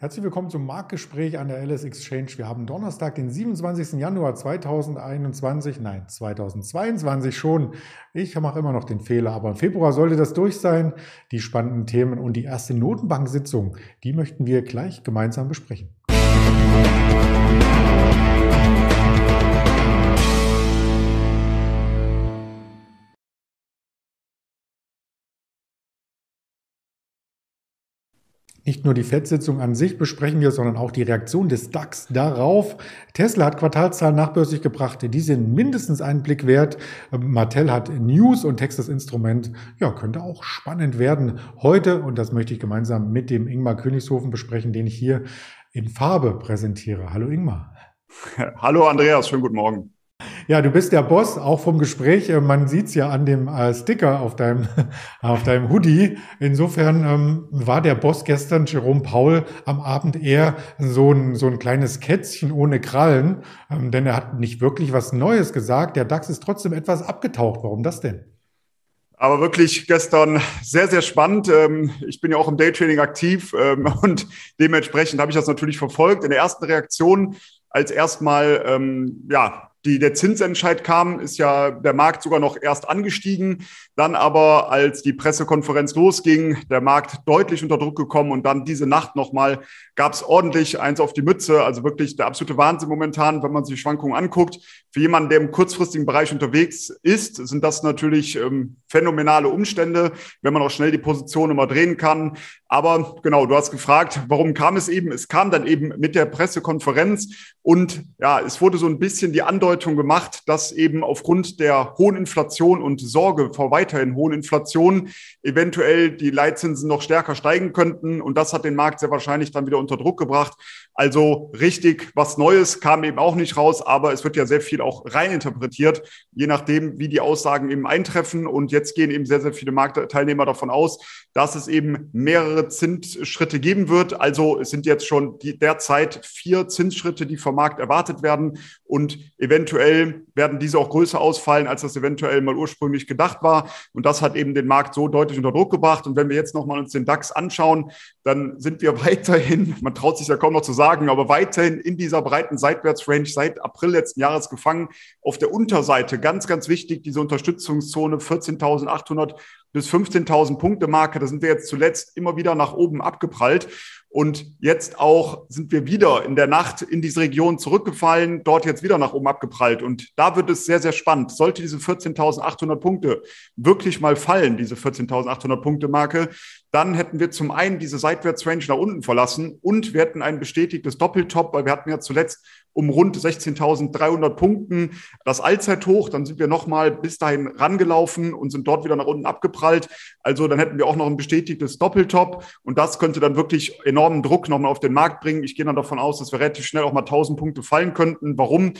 Herzlich willkommen zum Marktgespräch an der LS Exchange. Wir haben Donnerstag, den 27. Januar 2021, nein, 2022 schon. Ich mache immer noch den Fehler, aber im Februar sollte das durch sein. Die spannenden Themen und die erste Notenbank-Sitzung, die möchten wir gleich gemeinsam besprechen. Nicht nur die FED-Sitzung an sich besprechen wir, sondern auch die Reaktion des DAX darauf. Tesla hat Quartalszahlen nachbörslich gebracht, die sind mindestens einen Blick wert. Mattel hat News und Texas Instrument. Ja, könnte auch spannend werden heute. Und das möchte ich gemeinsam mit dem Ingmar Königshofen besprechen, den ich hier in Farbe präsentiere. Hallo Ingmar. Hallo Andreas, schönen guten Morgen. Ja, du bist der Boss, auch vom Gespräch. Äh, man sieht's ja an dem äh, Sticker auf deinem, auf deinem Hoodie. Insofern ähm, war der Boss gestern, Jerome Paul, am Abend eher so ein, so ein kleines Kätzchen ohne Krallen, ähm, denn er hat nicht wirklich was Neues gesagt. Der DAX ist trotzdem etwas abgetaucht. Warum das denn? Aber wirklich gestern sehr, sehr spannend. Ähm, ich bin ja auch im Daytrading aktiv ähm, und dementsprechend habe ich das natürlich verfolgt. In der ersten Reaktion, als erstmal ähm, ja, die, der Zinsentscheid kam, ist ja der Markt sogar noch erst angestiegen. Dann aber, als die Pressekonferenz losging, der Markt deutlich unter Druck gekommen und dann diese Nacht nochmal gab es ordentlich eins auf die Mütze. Also wirklich der absolute Wahnsinn momentan, wenn man sich die Schwankungen anguckt. Für jemanden, der im kurzfristigen Bereich unterwegs ist, sind das natürlich ähm, phänomenale Umstände, wenn man auch schnell die Position immer drehen kann. Aber genau, du hast gefragt, warum kam es eben? Es kam dann eben mit der Pressekonferenz und ja, es wurde so ein bisschen die Andeutung gemacht, dass eben aufgrund der hohen Inflation und Sorge vor weiterhin hohen Inflation eventuell die Leitzinsen noch stärker steigen könnten. Und das hat den Markt sehr wahrscheinlich dann wieder unter Druck gebracht. Also richtig was Neues kam eben auch nicht raus, aber es wird ja sehr viel auch reininterpretiert, je nachdem, wie die Aussagen eben eintreffen. Und jetzt gehen eben sehr, sehr viele Marktteilnehmer davon aus, dass es eben mehrere Zinsschritte geben wird. Also es sind jetzt schon die, derzeit vier Zinsschritte, die vom Markt erwartet werden. Und eventuell werden diese auch größer ausfallen, als das eventuell mal ursprünglich gedacht war. Und das hat eben den Markt so deutlich unter Druck gebracht. Und wenn wir jetzt nochmal uns den DAX anschauen, dann sind wir weiterhin, man traut sich ja kaum noch zu sagen, aber weiterhin in dieser breiten Seitwärtsrange seit April letzten Jahres gefangen. Auf der Unterseite, ganz, ganz wichtig, diese Unterstützungszone 14.800 bis 15.000 Punkte Marke. Da sind wir jetzt zuletzt immer wieder nach oben abgeprallt. Und jetzt auch sind wir wieder in der Nacht in diese Region zurückgefallen, dort jetzt wieder nach oben abgeprallt. Und da wird es sehr, sehr spannend. Sollte diese 14.800 Punkte wirklich mal fallen, diese 14.800 Punkte Marke, dann hätten wir zum einen diese Seitwärtsrange nach unten verlassen und wir hätten ein bestätigtes Doppeltop, weil wir hatten ja zuletzt um rund 16.300 Punkten das Allzeithoch. Dann sind wir nochmal bis dahin rangelaufen und sind dort wieder nach unten abgeprallt. Also dann hätten wir auch noch ein bestätigtes Doppeltop und das könnte dann wirklich enormen Druck nochmal auf den Markt bringen. Ich gehe dann davon aus, dass wir relativ schnell auch mal 1000 Punkte fallen könnten. Warum?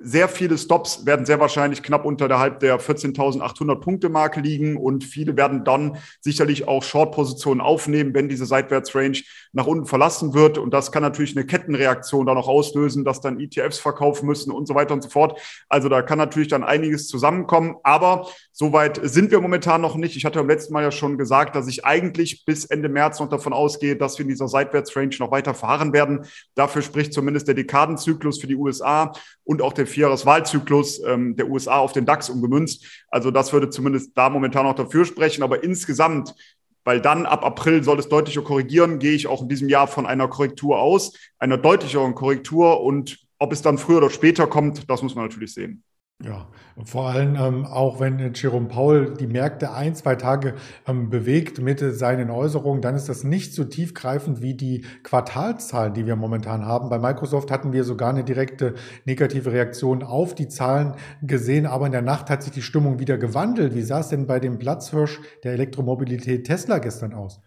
Sehr viele Stops werden sehr wahrscheinlich knapp unterhalb der 14.800 Punkte Marke liegen und viele werden dann sicherlich auch Short-Positionen aufnehmen, wenn diese Seitwärtsrange nach unten verlassen wird. Und das kann natürlich eine Kettenreaktion dann auch auslösen, dass dann ETFs verkaufen müssen und so weiter und so fort. Also da kann natürlich dann einiges zusammenkommen. Aber soweit sind wir momentan noch nicht. Ich hatte beim letzten Mal ja schon gesagt, dass ich eigentlich bis Ende März noch davon ausgehe, dass wir in dieser Seitwärtsrange noch weiter fahren werden. Dafür spricht zumindest der Dekadenzyklus für die USA und auch der Vierjahreswahlzyklus ähm, der USA auf den DAX umgemünzt. Also das würde zumindest da momentan noch dafür sprechen. Aber insgesamt, weil dann ab April soll es deutlicher korrigieren, gehe ich auch in diesem Jahr von einer Korrektur aus, einer deutlicheren Korrektur. Und ob es dann früher oder später kommt, das muss man natürlich sehen. Ja, vor allem ähm, auch wenn Jerome Paul die Märkte ein, zwei Tage ähm, bewegt mit seinen Äußerungen, dann ist das nicht so tiefgreifend wie die Quartalzahlen, die wir momentan haben. Bei Microsoft hatten wir sogar eine direkte negative Reaktion auf die Zahlen gesehen, aber in der Nacht hat sich die Stimmung wieder gewandelt. Wie sah es denn bei dem Platzhirsch der Elektromobilität Tesla gestern aus?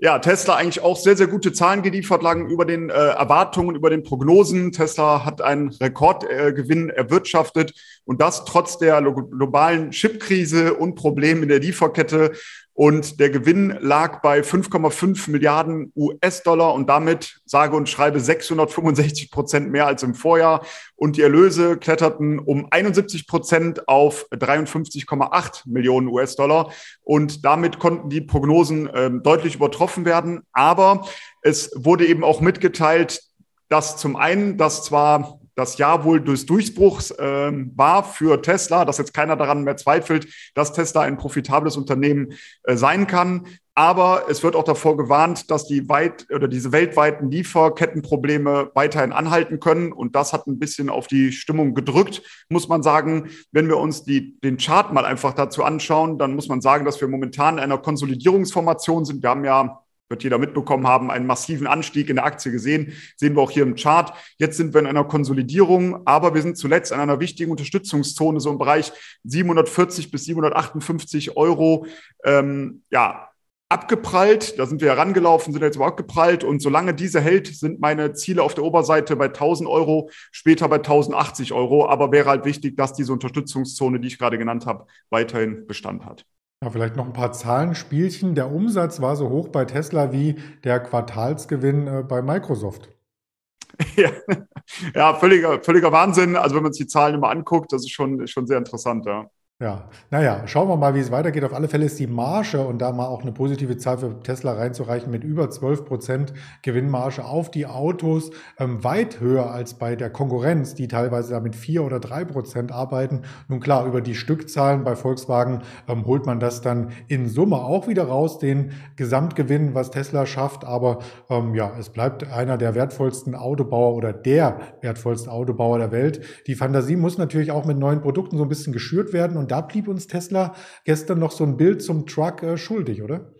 Ja, Tesla eigentlich auch sehr, sehr gute Zahlen geliefert, lagen über den äh, Erwartungen, über den Prognosen. Tesla hat einen Rekordgewinn äh, erwirtschaftet und das trotz der globalen Chipkrise und Problemen in der Lieferkette. Und der Gewinn lag bei 5,5 Milliarden US-Dollar und damit sage und schreibe 665 Prozent mehr als im Vorjahr und die Erlöse kletterten um 71 Prozent auf 53,8 Millionen US-Dollar und damit konnten die Prognosen äh, deutlich übertroffen werden. Aber es wurde eben auch mitgeteilt, dass zum einen, dass zwar das Jahr wohl des Durchbruchs äh, war für Tesla, dass jetzt keiner daran mehr zweifelt, dass Tesla ein profitables Unternehmen äh, sein kann. Aber es wird auch davor gewarnt, dass die weit oder diese weltweiten Lieferkettenprobleme weiterhin anhalten können. Und das hat ein bisschen auf die Stimmung gedrückt, muss man sagen. Wenn wir uns die, den Chart mal einfach dazu anschauen, dann muss man sagen, dass wir momentan in einer Konsolidierungsformation sind. Wir haben ja wird jeder mitbekommen haben, einen massiven Anstieg in der Aktie gesehen. Sehen wir auch hier im Chart. Jetzt sind wir in einer Konsolidierung, aber wir sind zuletzt in einer wichtigen Unterstützungszone, so im Bereich 740 bis 758 Euro. Ähm, ja, abgeprallt. Da sind wir herangelaufen, sind jetzt aber abgeprallt. Und solange diese hält, sind meine Ziele auf der Oberseite bei 1000 Euro, später bei 1080 Euro. Aber wäre halt wichtig, dass diese Unterstützungszone, die ich gerade genannt habe, weiterhin Bestand hat. Ja, vielleicht noch ein paar Zahlenspielchen. Der Umsatz war so hoch bei Tesla wie der Quartalsgewinn äh, bei Microsoft. Ja, ja völliger, völliger Wahnsinn. Also wenn man sich die Zahlen immer anguckt, das ist schon, schon sehr interessant, ja. Ja, naja, schauen wir mal, wie es weitergeht. Auf alle Fälle ist die Marge und da mal auch eine positive Zahl für Tesla reinzureichen mit über 12 Prozent Gewinnmarge auf die Autos ähm, weit höher als bei der Konkurrenz, die teilweise da mit vier oder drei Prozent arbeiten. Nun klar, über die Stückzahlen bei Volkswagen ähm, holt man das dann in Summe auch wieder raus, den Gesamtgewinn, was Tesla schafft. Aber ähm, ja, es bleibt einer der wertvollsten Autobauer oder der wertvollste Autobauer der Welt. Die Fantasie muss natürlich auch mit neuen Produkten so ein bisschen geschürt werden und da blieb uns Tesla gestern noch so ein Bild zum Truck äh, schuldig, oder?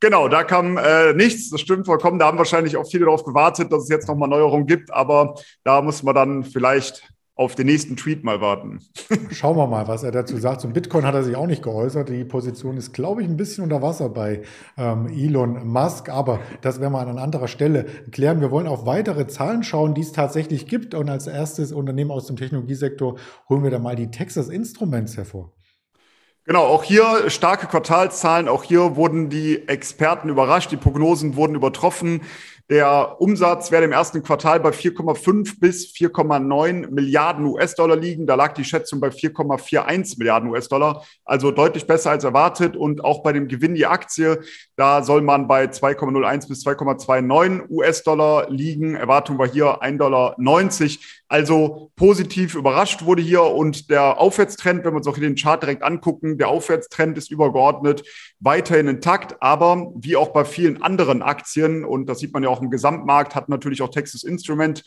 Genau, da kam äh, nichts, das stimmt vollkommen. Da haben wahrscheinlich auch viele darauf gewartet, dass es jetzt nochmal Neuerungen gibt, aber da muss man dann vielleicht auf den nächsten Tweet mal warten. Schauen wir mal, was er dazu sagt. Zum Bitcoin hat er sich auch nicht geäußert. Die Position ist, glaube ich, ein bisschen unter Wasser bei ähm, Elon Musk. Aber das werden wir an anderer Stelle klären. Wir wollen auf weitere Zahlen schauen, die es tatsächlich gibt. Und als erstes Unternehmen aus dem Technologiesektor holen wir da mal die Texas Instruments hervor. Genau, auch hier starke Quartalszahlen. Auch hier wurden die Experten überrascht. Die Prognosen wurden übertroffen. Der Umsatz werde im ersten Quartal bei 4,5 bis 4,9 Milliarden US-Dollar liegen. Da lag die Schätzung bei 4,41 Milliarden US-Dollar, also deutlich besser als erwartet. Und auch bei dem Gewinn die Aktie, da soll man bei 2,01 bis 2,29 US-Dollar liegen. Erwartung war hier 1,90 Dollar. Also positiv überrascht wurde hier und der Aufwärtstrend, wenn wir uns auch hier den Chart direkt angucken, der Aufwärtstrend ist übergeordnet weiterhin intakt, aber wie auch bei vielen anderen Aktien und das sieht man ja auch im Gesamtmarkt, hat natürlich auch Texas Instrument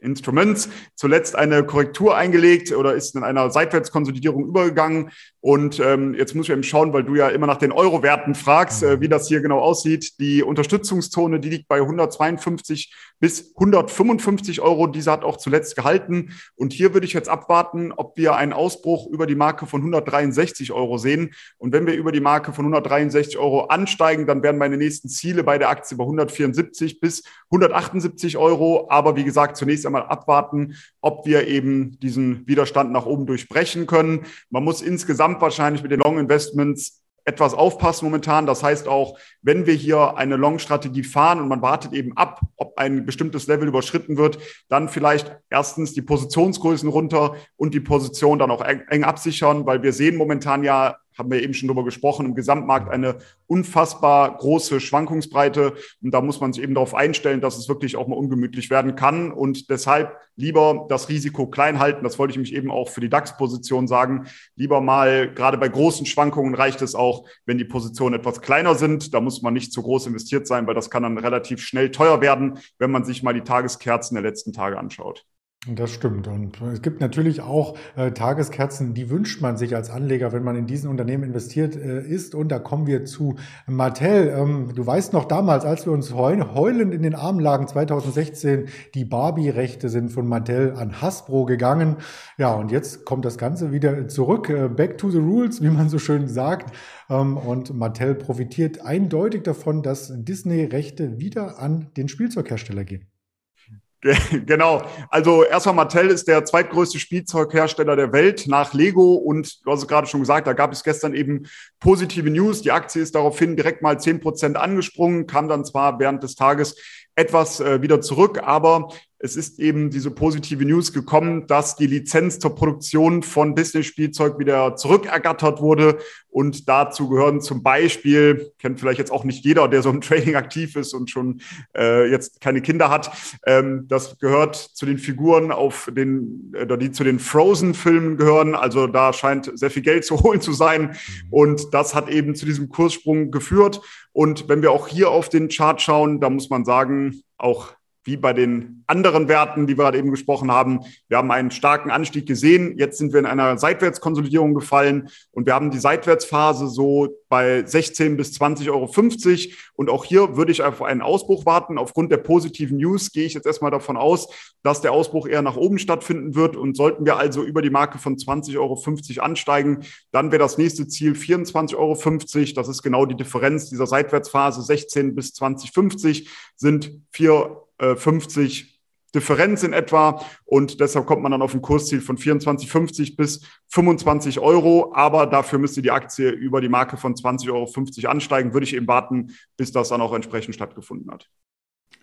Instruments zuletzt eine Korrektur eingelegt oder ist in einer Seitwärtskonsolidierung übergegangen. Und ähm, jetzt muss ich eben schauen, weil du ja immer nach den Euro-Werten fragst, äh, wie das hier genau aussieht. Die Unterstützungszone, die liegt bei 152 bis 155 Euro. Diese hat auch zuletzt gehalten. Und hier würde ich jetzt abwarten, ob wir einen Ausbruch über die Marke von 163 Euro sehen. Und wenn wir über die Marke von 163 Euro ansteigen, dann werden meine nächsten Ziele bei der Aktie bei 174 bis 178 Euro. Aber wie gesagt, zunächst einmal abwarten, ob wir eben diesen Widerstand nach oben durchbrechen können. Man muss insgesamt wahrscheinlich mit den Long Investments etwas aufpassen momentan. Das heißt auch, wenn wir hier eine Long-Strategie fahren und man wartet eben ab, ob ein bestimmtes Level überschritten wird, dann vielleicht erstens die Positionsgrößen runter und die Position dann auch eng absichern, weil wir sehen momentan ja haben wir eben schon drüber gesprochen, im Gesamtmarkt eine unfassbar große Schwankungsbreite. Und da muss man sich eben darauf einstellen, dass es wirklich auch mal ungemütlich werden kann. Und deshalb lieber das Risiko klein halten. Das wollte ich mich eben auch für die DAX-Position sagen. Lieber mal, gerade bei großen Schwankungen reicht es auch, wenn die Positionen etwas kleiner sind. Da muss man nicht zu groß investiert sein, weil das kann dann relativ schnell teuer werden, wenn man sich mal die Tageskerzen der letzten Tage anschaut. Das stimmt. Und es gibt natürlich auch äh, Tageskerzen, die wünscht man sich als Anleger, wenn man in diesen Unternehmen investiert äh, ist. Und da kommen wir zu Mattel. Ähm, du weißt noch damals, als wir uns heulend in den Armen lagen, 2016, die Barbie-Rechte sind von Mattel an Hasbro gegangen. Ja, und jetzt kommt das Ganze wieder zurück. Äh, back to the rules, wie man so schön sagt. Ähm, und Mattel profitiert eindeutig davon, dass Disney-Rechte wieder an den Spielzeughersteller gehen. Genau. Also erstmal Mattel ist der zweitgrößte Spielzeughersteller der Welt nach Lego und du hast es gerade schon gesagt, da gab es gestern eben positive News. Die Aktie ist daraufhin direkt mal zehn Prozent angesprungen, kam dann zwar während des Tages etwas äh, wieder zurück, aber es ist eben diese positive News gekommen, dass die Lizenz zur Produktion von Disney-Spielzeug wieder zurückergattert wurde. Und dazu gehören zum Beispiel, kennt vielleicht jetzt auch nicht jeder, der so im Trading aktiv ist und schon äh, jetzt keine Kinder hat, ähm, das gehört zu den Figuren auf den, äh, die zu den Frozen-Filmen gehören. Also da scheint sehr viel Geld zu holen zu sein. Und das hat eben zu diesem Kurssprung geführt. Und wenn wir auch hier auf den Chart schauen, da muss man sagen, auch wie bei den anderen Werten, die wir gerade eben gesprochen haben. Wir haben einen starken Anstieg gesehen. Jetzt sind wir in einer Seitwärtskonsolidierung gefallen und wir haben die Seitwärtsphase so bei 16 bis 20,50 Euro. Und auch hier würde ich auf einen Ausbruch warten. Aufgrund der positiven News gehe ich jetzt erstmal davon aus, dass der Ausbruch eher nach oben stattfinden wird. Und sollten wir also über die Marke von 20,50 Euro ansteigen, dann wäre das nächste Ziel 24,50 Euro. Das ist genau die Differenz dieser Seitwärtsphase 16 bis 2050 sind vier 50 äh, Differenz in etwa und deshalb kommt man dann auf ein Kursziel von 24,50 bis 25 Euro. Aber dafür müsste die Aktie über die Marke von 20,50 Euro ansteigen. Würde ich eben warten, bis das dann auch entsprechend stattgefunden hat.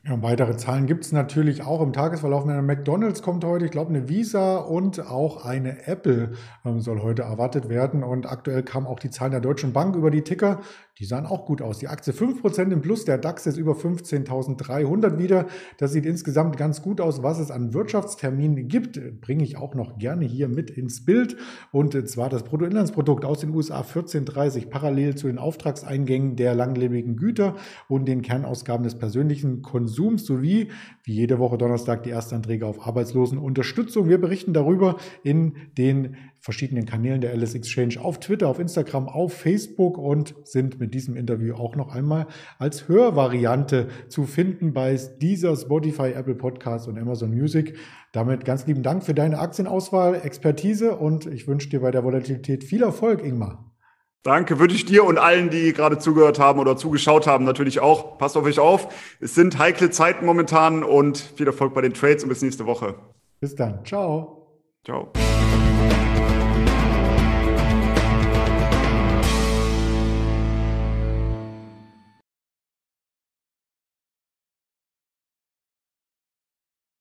Ja, weitere Zahlen gibt es natürlich auch im Tagesverlauf. Eine McDonalds kommt heute, ich glaube eine Visa und auch eine Apple ähm, soll heute erwartet werden. Und aktuell kamen auch die Zahlen der Deutschen Bank über die Ticker. Die sahen auch gut aus. Die Aktie 5% im Plus, der DAX ist über 15.300 wieder. Das sieht insgesamt ganz gut aus. Was es an Wirtschaftsterminen gibt, bringe ich auch noch gerne hier mit ins Bild. Und zwar das Bruttoinlandsprodukt aus den USA 1430 parallel zu den Auftragseingängen der langlebigen Güter und den Kernausgaben des persönlichen Konsums sowie wie jede Woche Donnerstag die Erstanträge auf Arbeitslosenunterstützung. Wir berichten darüber in den verschiedenen Kanälen der Alice Exchange auf Twitter, auf Instagram, auf Facebook und sind mit diesem Interview auch noch einmal als Hörvariante zu finden bei dieser Spotify, Apple Podcast und Amazon Music. Damit ganz lieben Dank für deine Aktienauswahl, Expertise und ich wünsche dir bei der Volatilität viel Erfolg, Ingmar. Danke, wünsche ich dir und allen, die gerade zugehört haben oder zugeschaut haben, natürlich auch. Passt auf euch auf. Es sind heikle Zeiten momentan und viel Erfolg bei den Trades und bis nächste Woche. Bis dann. Ciao. Ciao.